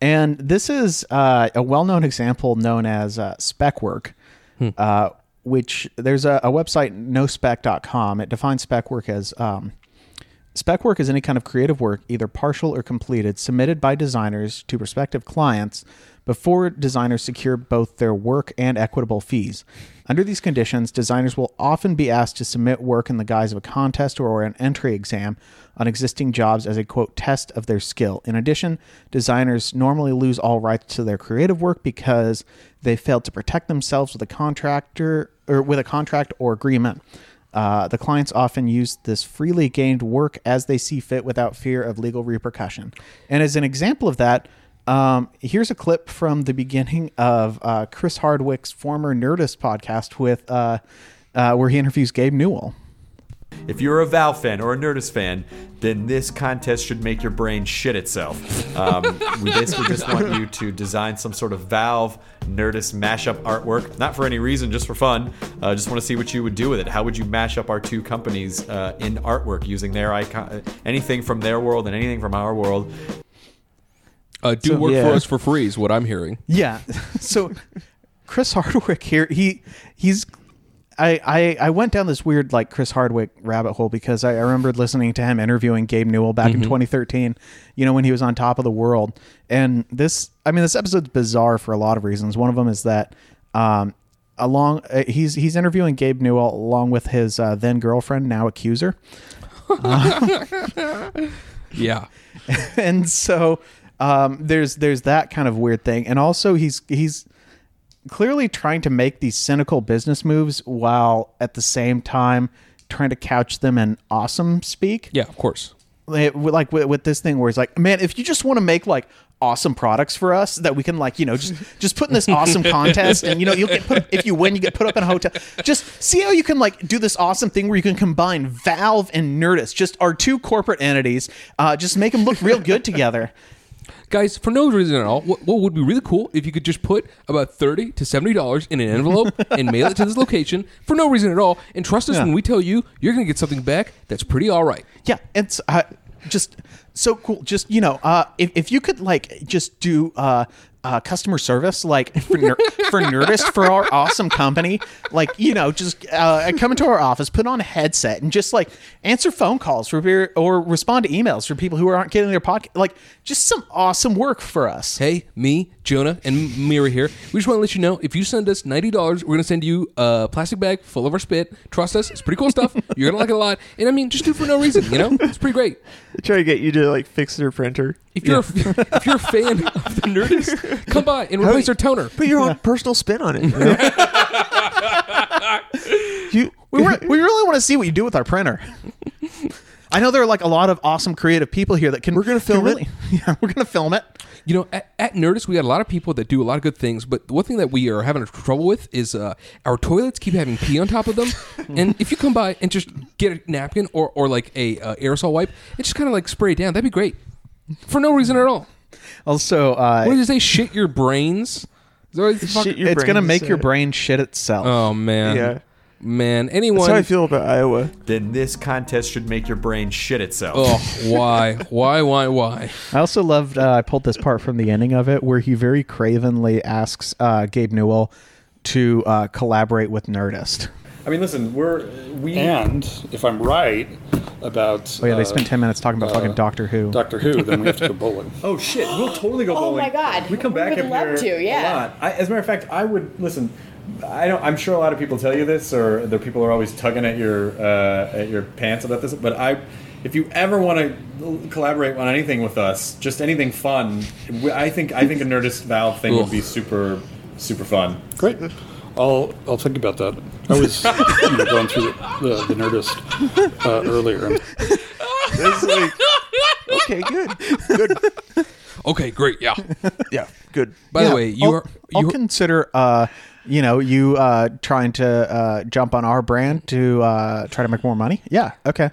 And this is uh, a well-known example known as uh, spec work, uh, which there's a, a website nospec.com. It defines spec work as um, Spec work is any kind of creative work, either partial or completed, submitted by designers to prospective clients before designers secure both their work and equitable fees. Under these conditions, designers will often be asked to submit work in the guise of a contest or an entry exam on existing jobs as a quote test of their skill. In addition, designers normally lose all rights to their creative work because they failed to protect themselves with a contractor or with a contract or agreement. Uh, the clients often use this freely gained work as they see fit without fear of legal repercussion. And as an example of that, um, here's a clip from the beginning of uh, Chris Hardwick's former Nerdist podcast with uh, uh, where he interviews Gabe Newell. If you're a Valve fan or a Nerdist fan, then this contest should make your brain shit itself. Um, we basically just want you to design some sort of Valve Nerdist mashup artwork, not for any reason, just for fun. Uh, just want to see what you would do with it. How would you mash up our two companies uh, in artwork using their icon, anything from their world and anything from our world? Uh, do So, work yeah. for us for free is what I'm hearing. Yeah. so Chris Hardwick here, he he's I, I I went down this weird like Chris Hardwick rabbit hole because I, I remembered listening to him interviewing Gabe Newell back in 2013, you know, when he was on top of the world. And this I mean this episode's bizarre for a lot of reasons. One of them is that um along uh, he's he's interviewing Gabe Newell along with his uh, then girlfriend, now accuser. Yeah. and so um, there's there's that kind of weird thing, and also he's he's clearly trying to make these cynical business moves while at the same time trying to couch them in awesome speak. Yeah, of course. Like like with, with this thing where it's like, man, if you just want to make like awesome products for us that we can like you know just just put in this awesome contest and you know you'll get put if you win you get put up in a hotel just see how you can like do this awesome thing where you can combine valve and nerdist just our two corporate entities uh just make them look real good together Guys, for no reason at all, what, what would be really cool if you could just put about thirty to seventy dollars in an envelope and mail it to this location for no reason at all, and trust us Yeah. when we tell you you're going to get something back that's pretty all right. Yeah, it's uh, just so cool. Just you know, uh, if if you could like just do uh, uh, customer service like for ner- for Nerdist for our awesome company, like you know, just uh, come into our office, put on a headset, and just like answer phone calls for peer- or respond to emails for people who aren't getting their podcast. Like just some awesome work for us. Hey, me, Jonah, and Mira here. We just want to let you know if you send us ninety dollars, we're going to send you a plastic bag full of our spit. Trust us, it's pretty cool stuff. You're going to like it a lot. And I mean, just do it for no reason. You know, it's pretty great. Try to get you to like fix their printer. If you're a, if you're a fan of the Nerdist, come by and replace our toner. Put your own personal spin on it. you know? you, We, re- we really want to see what you do with our printer. I know there are like a lot of awesome creative people here that can. We're gonna can film it. really, Yeah, we're gonna film it. You know, at, at Nerdist, we got a lot of people that do a lot of good things, but the one thing that we are having trouble with is uh, our toilets keep having pee on top of them. and if you come by and just get a napkin or, or like a uh, aerosol wipe and just kind of like spray it down, that'd be great. For no reason at all. Also, uh, What did you say? Shit your brains? Is that fuck- Shit your it's gonna brains, make your brain shit itself. Oh, man. Yeah. Man, That's anyone. how I feel about Iowa. Then this contest should make your brain shit itself. Oh, why? Why, why, why? I also loved. Uh, I pulled this part from the ending of it where he very cravenly asks uh, Gabe Newell to uh, collaborate with Nerdist. I mean, listen, we're we And if I'm right about Oh yeah, they uh, spent ten minutes talking about fucking Doctor Who. Doctor Who, then we have to go bowling. Oh shit, we'll totally go bowling. Oh my God. we come We back would up love here to, yeah. a lot. I, as a matter of fact, I would listen. I don't. I'm sure a lot of people tell you this, or the people are always tugging at your uh, at your pants about this. But I, if you ever want to collaborate on anything with us, just anything fun, I think I think a Nerdist Valve thing would be super super fun. Great. I'll I'll think about that. I was you know, going through the, the, the Nerdist uh, earlier. It's like, okay, good, good, Okay, great. Yeah. yeah, good. By Yeah, the way, you I'll, are. I'll You consider. Uh, you know, you uh, trying to uh, jump on our brand to uh, try to make more money. Yeah. Okay.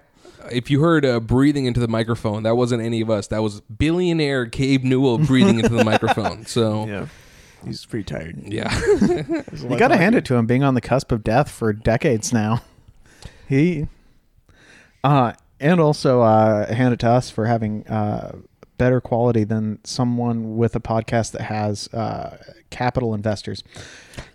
if you heard uh, breathing into the microphone, that wasn't any of us. That was billionaire Gabe Newell breathing into the microphone. So, Yeah, he's pretty tired. yeah. You got to hand it to him, being on the cusp of death for decades now. He, uh, and also uh, hand it to us for having uh, better quality than someone with a podcast that has uh, capital investors.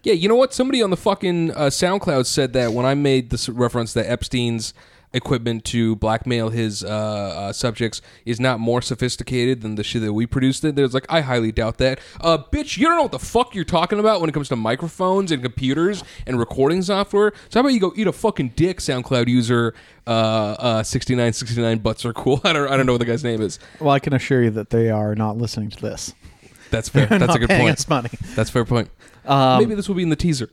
Yeah, you know what? Somebody on the fucking uh, SoundCloud said that when I made this reference that Epstein's equipment to blackmail his uh, uh, subjects is not more sophisticated than the shit that we produced. It there's like I highly doubt that. Uh, bitch, you don't know what the fuck you're talking about when it comes to microphones and computers and recording software. So how about you go eat a fucking dick, SoundCloud user? Uh, uh, 6969 butts are cool. I don't, I don't know what the guy's name is. Well, I can assure you that they are not listening to this. That's fair. That's a good paying point. us money. That's a fair point. Um, Maybe this will be in the teaser.